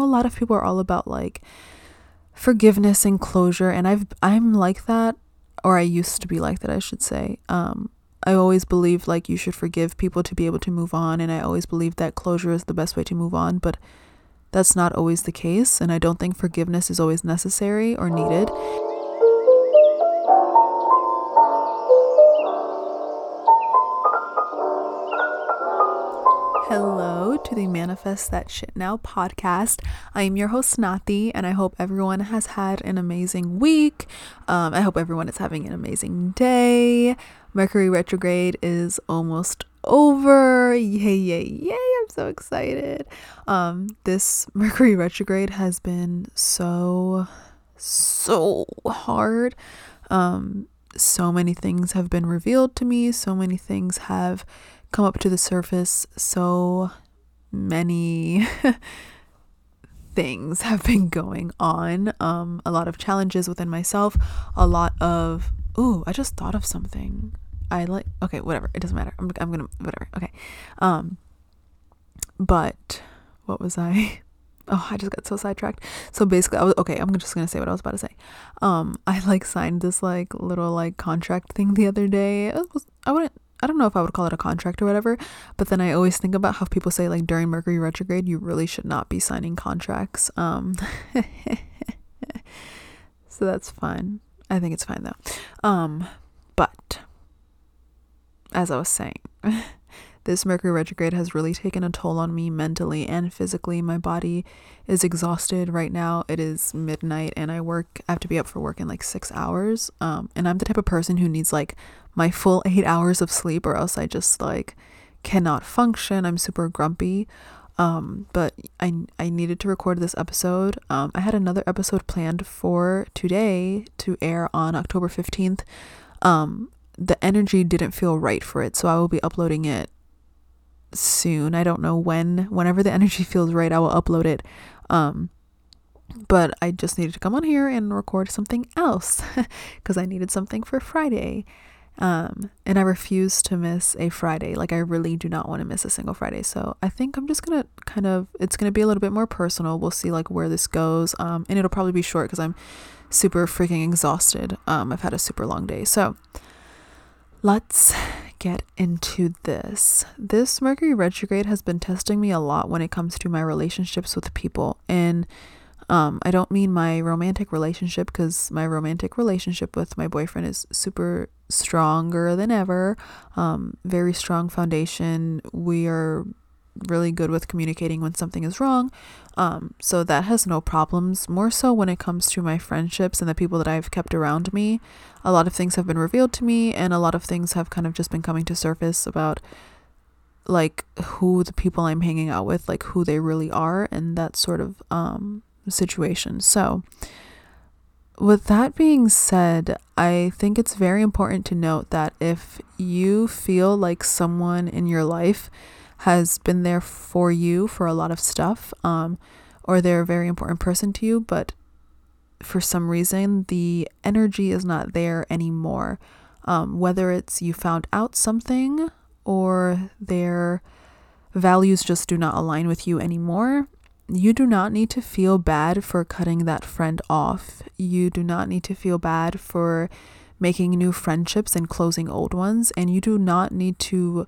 A lot of people are all about like forgiveness and closure and I've I'm like that or I used to be like that I should say. Um I always believed like you should forgive people to be able to move on and I always believed that closure is the best way to move on, but that's not always the case and I don't think forgiveness is always necessary or needed. Hello to the Manifest That Shit Now podcast. I am your host, Nathi, and I hope everyone has had an amazing week. Um, I hope everyone is having an amazing day. Mercury retrograde is almost over. Yay, yay, yay. I'm so excited. Um, this Mercury retrograde has been so, so hard. Um, so many things have been revealed to me, so many things have come up to the surface so many things have been going on. Um a lot of challenges within myself a lot of ooh i just thought of something. I like okay whatever it doesn't matter. I'm, I'm gonna whatever okay. Um but what was i? Oh i just got so sidetracked. So basically i was okay i'm just gonna say what i was about to say. Um i like signed this like little like contract thing the other day. It was i wouldn't I don't know if I would call it a contract or whatever, but then I always think about how people say like during Mercury retrograde you really should not be signing contracts. Um so that's fine. I think it's fine though. Um but as I was saying, this Mercury retrograde has really taken a toll on me mentally and physically. My body is exhausted right now. It is midnight and I work I have to be up for work in like 6 hours. Um and I'm the type of person who needs like my full 8 hours of sleep or else I just like cannot function. I'm super grumpy. Um but I I needed to record this episode. Um I had another episode planned for today to air on October 15th. Um the energy didn't feel right for it, so I will be uploading it soon. I don't know when. Whenever the energy feels right, I will upload it. Um, but I just needed to come on here and record something else because I needed something for Friday. Um, and I refuse to miss a Friday. Like I really do not want to miss a single Friday. So I think I'm just gonna kind of it's gonna be a little bit more personal. We'll see like where this goes. Um, and it'll probably be short because I'm super freaking exhausted. Um, I've had a super long day. So let's get into this. This Mercury retrograde has been testing me a lot when it comes to my relationships with people. And um, I don't mean my romantic relationship because my romantic relationship with my boyfriend is super stronger than ever. Um, very strong foundation. We are really good with communicating when something is wrong. Um, so that has no problems. More so when it comes to my friendships and the people that I've kept around me. A lot of things have been revealed to me, and a lot of things have kind of just been coming to surface about like who the people I'm hanging out with, like who they really are, and that sort of um, situation. So, with that being said, I think it's very important to note that if you feel like someone in your life has been there for you for a lot of stuff, um, or they're a very important person to you, but for some reason the energy is not there anymore. Um, whether it's you found out something or their values just do not align with you anymore, you do not need to feel bad for cutting that friend off. You do not need to feel bad for making new friendships and closing old ones. And you do not need to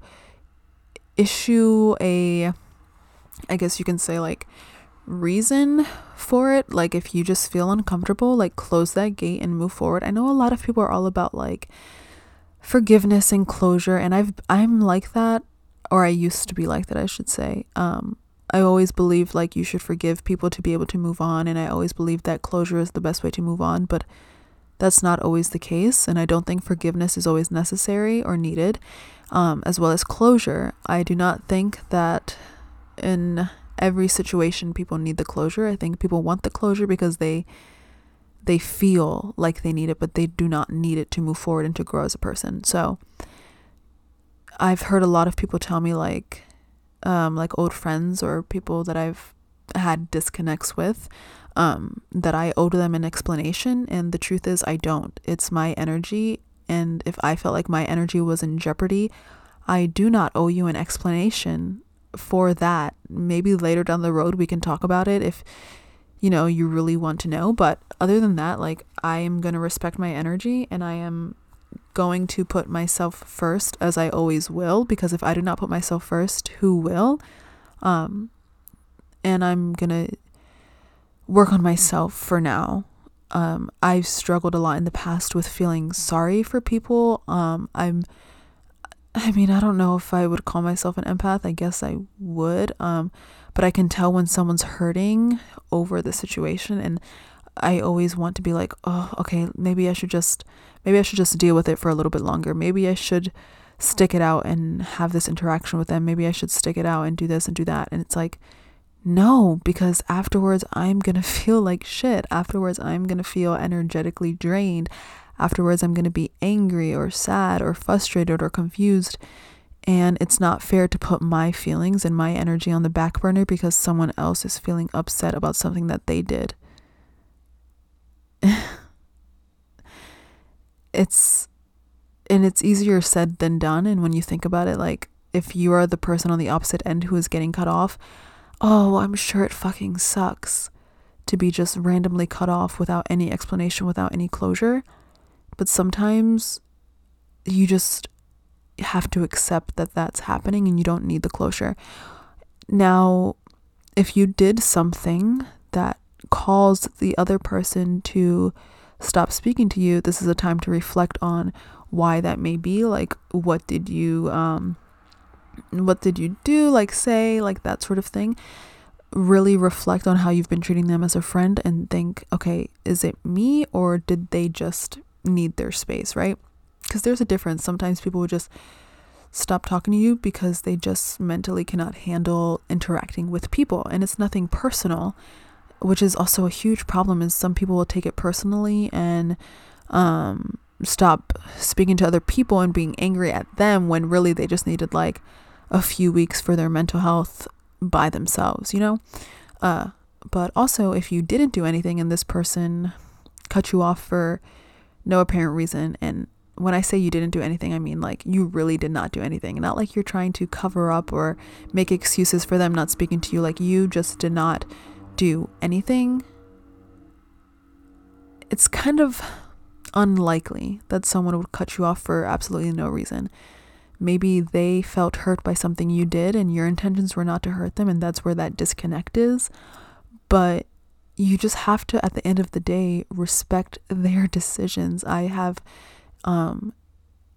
issue a I guess you can say like reason for it. Like if you just feel uncomfortable, like close that gate and move forward. I know a lot of people are all about like forgiveness and closure and I've I'm like that or I used to be like that I should say. Um I always believed like you should forgive people to be able to move on and I always believed that closure is the best way to move on, but that's not always the case and I don't think forgiveness is always necessary or needed um, as well as closure. I do not think that in every situation people need the closure. I think people want the closure because they they feel like they need it, but they do not need it to move forward and to grow as a person. So I've heard a lot of people tell me like um, like old friends or people that I've had disconnects with um, that I owed them an explanation, and the truth is I don't. It's my energy and if I felt like my energy was in jeopardy, I do not owe you an explanation. for that. Maybe later down the road we can talk about it if you know you really want to know, but other than that, like I am going to respect my energy and I am going to put myself first as I always will because if I do not put myself first, who will? Um and I'm going to work on myself for now. Um I've struggled a lot in the past with feeling sorry for people. Um I'm I mean, I don't know if I would call myself an empath. I guess I would. Um, but I can tell when someone's hurting over the situation and I always want to be like, "Oh, okay, maybe I should just maybe I should just deal with it for a little bit longer. Maybe I should stick it out and have this interaction with them. Maybe I should stick it out and do this and do that." And it's like, "No, because afterwards I'm going to feel like shit. Afterwards I'm going to feel energetically drained afterwards I'm going to be angry or sad or frustrated or confused. And it's not fair to put my feelings and my energy on the back burner because someone else is feeling upset about something that they did. it's and it's easier said than done and when you think about it like if you are the person on the opposite end who is getting cut off, oh, I'm sure it fucking sucks to be just randomly cut off without any explanation, without any closure. But sometimes you just have to accept that that's happening and you don't need the closure. Now, if you did something that caused the other person to stop speaking to you, this is a time to reflect on why that may be. Like, what did you, um, what did you do? Like, say, like that sort of thing. Really reflect on how you've been treating them as a friend and think, okay, is it me or did they just need their space, right? Because there's a difference. Sometimes people will just stop talking to you because they just mentally cannot handle interacting with people and it's nothing personal which is also a huge problem is some people will take it personally and um, stop speaking to other people and being angry at them when really they just needed like a few weeks for their mental health by themselves you know uh, but also if you didn't do anything and this person cut you off for no apparent reason. And when I say you didn't do anything, I mean like you really did not do anything. Not like you're trying to cover up or make excuses for them not speaking to you. Like you just did not do anything. It's kind of unlikely that someone would cut you off for absolutely no reason. Maybe they felt hurt by something you did and your intentions were not to hurt them, and that's where that disconnect is. But you just have to at the end of the day respect their decisions i have um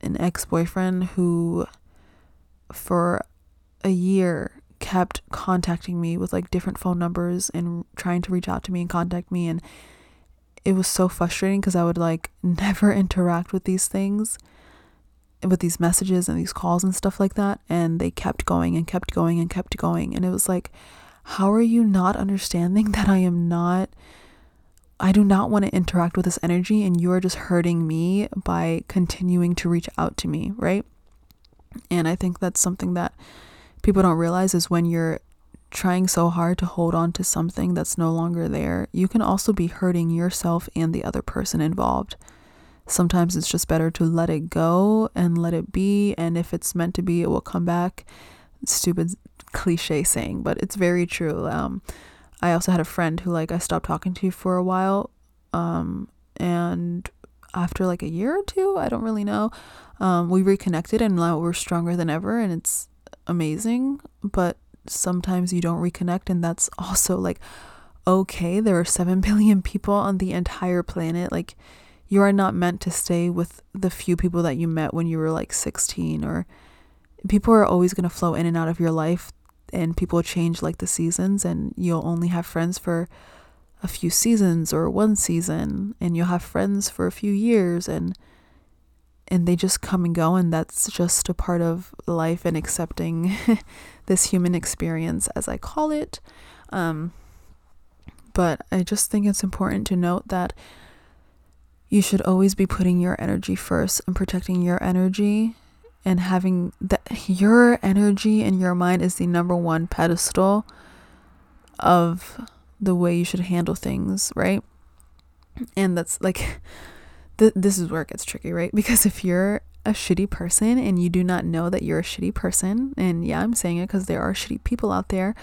an ex-boyfriend who for a year kept contacting me with like different phone numbers and trying to reach out to me and contact me and it was so frustrating because i would like never interact with these things with these messages and these calls and stuff like that and they kept going and kept going and kept going and it was like how are you not understanding that I am not I do not want to interact with this energy and you are just hurting me by continuing to reach out to me, right? And I think that's something that people don't realize is when you're trying so hard to hold on to something that's no longer there, you can also be hurting yourself and the other person involved. Sometimes it's just better to let it go and let it be. And if it's meant to be, it will come back. Stupid cliche saying, but it's very true. Um, I also had a friend who like I stopped talking to for a while, um, and after like a year or two, I don't really know, um, we reconnected and now we're stronger than ever, and it's amazing. But sometimes you don't reconnect, and that's also like okay. There are seven billion people on the entire planet, like. You are not meant to stay with the few people that you met when you were like 16 or people are always going to flow in and out of your life and people change like the seasons and you'll only have friends for a few seasons or one season and you'll have friends for a few years and and they just come and go and that's just a part of life and accepting this human experience as I call it um but I just think it's important to note that you should always be putting your energy first and protecting your energy and having that your energy and your mind is the number one pedestal of the way you should handle things, right? And that's like th- this is where it gets tricky, right? Because if you're a shitty person and you do not know that you're a shitty person, and yeah, I'm saying it because there are shitty people out there,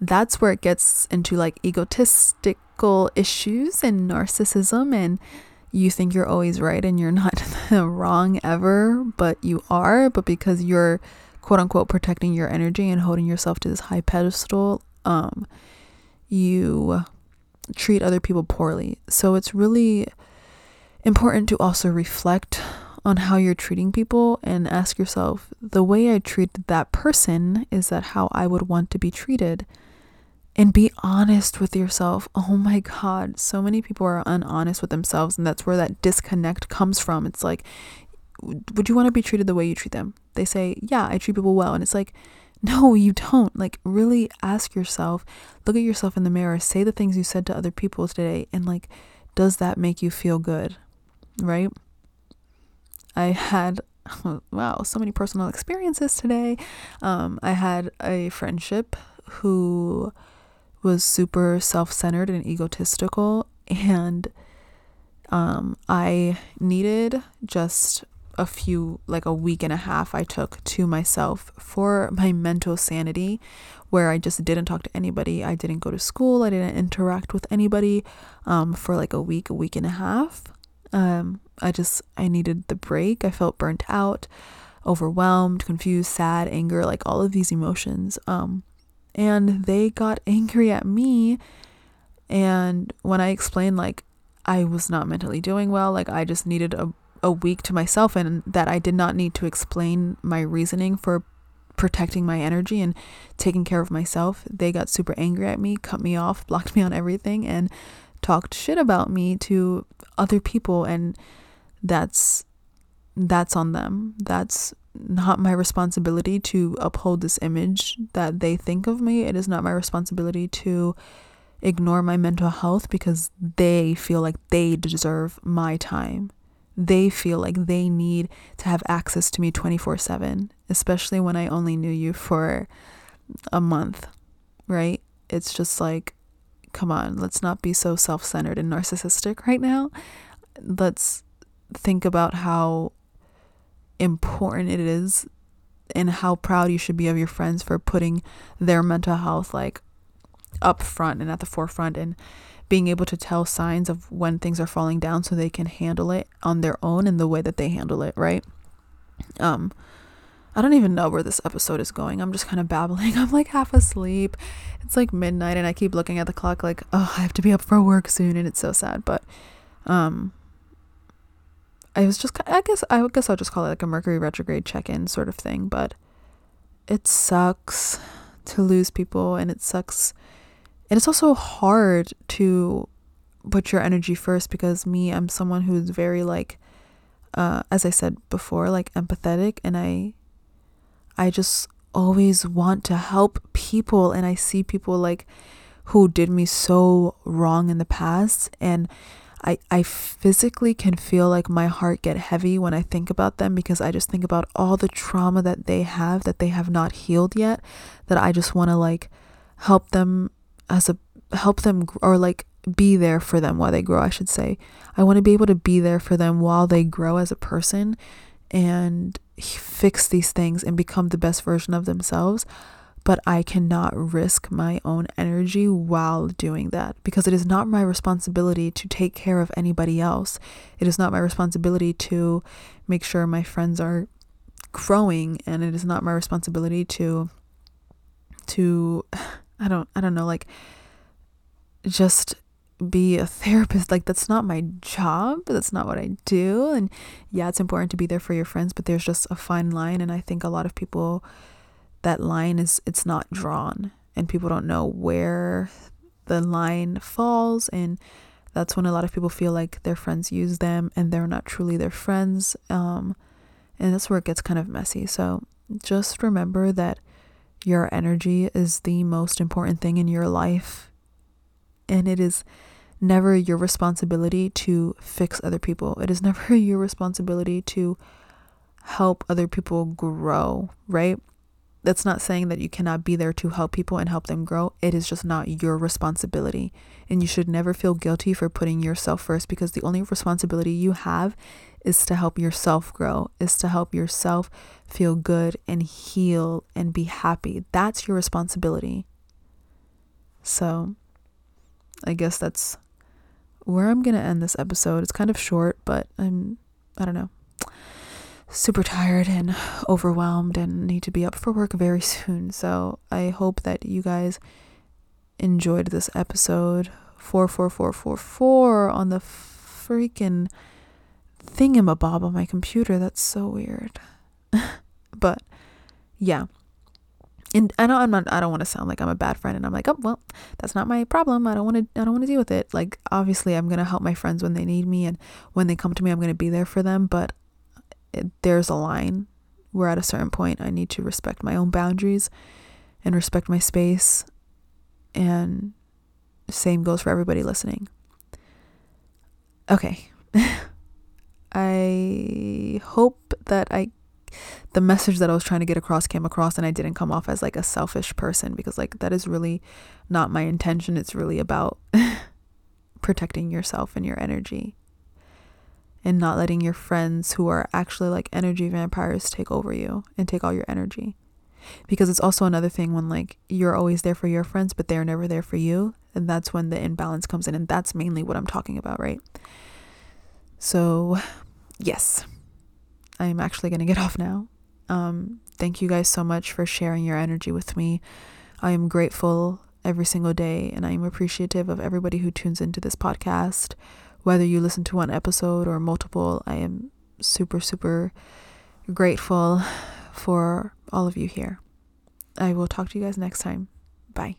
that's where it gets into like egotistical issues and narcissism and you think you're always right and you're not wrong ever, but you are, but because you're quote unquote protecting your energy and holding yourself to this high pedestal, um you treat other people poorly. So it's really important to also reflect on how you're treating people and ask yourself the way I treated that person is that how I would want to be treated and be honest with yourself. Oh my God, so many people are unhonest with themselves, and that's where that disconnect comes from. It's like, would you want to be treated the way you treat them? They say, yeah, I treat people well. And it's like, no, you don't. Like, really ask yourself, look at yourself in the mirror, say the things you said to other people today, and like, does that make you feel good? Right? I had, wow, so many personal experiences today. Um, I had a friendship who was super self-centered and egotistical and um, I needed just a few like a week and a half I took to myself for my mental sanity where I just didn't talk to anybody. I didn't go to school. I didn't interact with anybody um, for like a week, a week and a half. Um, I just I needed the break. I felt burnt out, overwhelmed, confused, sad, anger, like all of these emotions. Um, and they got angry at me and when i explained like i was not mentally doing well like i just needed a, a week to myself and that i did not need to explain my reasoning for protecting my energy and taking care of myself they got super angry at me cut me off blocked me on everything and talked shit about me to other people and that's that's on them that's not my responsibility to uphold this image that they think of me. It is not my responsibility to ignore my mental health because they feel like they deserve my time. They feel like they need to have access to me 24 7, especially when I only knew you for a month, right? It's just like, come on, let's not be so self centered and narcissistic right now. Let's think about how important it is and how proud you should be of your friends for putting their mental health like up front and at the forefront and being able to tell signs of when things are falling down so they can handle it on their own in the way that they handle it, right? Um I don't even know where this episode is going. I'm just kind of babbling. I'm like half asleep. It's like midnight and I keep looking at the clock like, "Oh, I have to be up for work soon." And it's so sad, but um I was just I guess I guess I'll just call it like a Mercury retrograde check-in sort of thing, but it sucks to lose people and it sucks and it's also hard to put your energy first because me I'm someone who's very like uh as I said before like empathetic and I I just always want to help people and I see people like who did me so wrong in the past and I, I physically can feel like my heart get heavy when I think about them because I just think about all the trauma that they have that they have not healed yet that I just want to like help them as a help them or like be there for them while they grow I should say. I want to be able to be there for them while they grow as a person and fix these things and become the best version of themselves but I cannot risk my own energy while doing that because it is not my responsibility to take care of anybody else. It is not my responsibility to make sure my friends are growing and it is not my responsibility to to I don't I don't know like just be a therapist. Like that's not my job that's not what i do. And yeah it's important to be there for your friends but there's just a fine line. And i think a lot of people that line is it's not drawn. And people don't know where the line falls. And that's when a lot of people feel like their friends use them and they're not truly their friends. Um, and that's where it gets kind of messy. So just remember that your energy is the most important thing in your life. And it is never your responsibility to fix other people it is never your responsibility to help other people grow right that's not saying that you cannot be there to help people and help them grow. It is just not your responsibility. And you should never feel guilty for putting yourself first because the only responsibility you have is to help yourself grow, is to help yourself feel good and heal and be happy. That's your responsibility. So I guess that's where I'm going to end this episode. It's kind of short, but I'm, I don't know super tired and overwhelmed and need to be up for work very soon. So I hope that you guys enjoyed this episode 44444 on the freaking thingamabob on my computer. That's so weird. but yeah. And I know I'm not I don't want to sound like I'm a bad friend and I'm like, "Oh, well, that's not my problem. I don't want to I don't want to deal with it." Like obviously I'm going to help my friends when they need me and when they come to me I'm going to be there for them, but it, there's a line where at a certain point I need to respect my own boundaries and respect my space. And same goes for everybody listening. Okay. I hope that I the message that I was trying to get across came across and I didn't come off as like a selfish person because like that is really not my intention. It's really about protecting yourself and your energy and not letting your friends who are actually like energy vampires take over you and take all your energy. Because it's also another thing when like you're always there for your friends, but they're never there for you. And that's when the imbalance comes in. And that's mainly what I'm talking about, right? So, yes, I'm actually going to get off now. Um, thank you guys so much for sharing your energy with me. I am grateful every single day and I am appreciative of everybody who tunes into this podcast whether you listen to one episode or multiple, I am super, super grateful for all of you here. I will talk to you guys next time. Bye.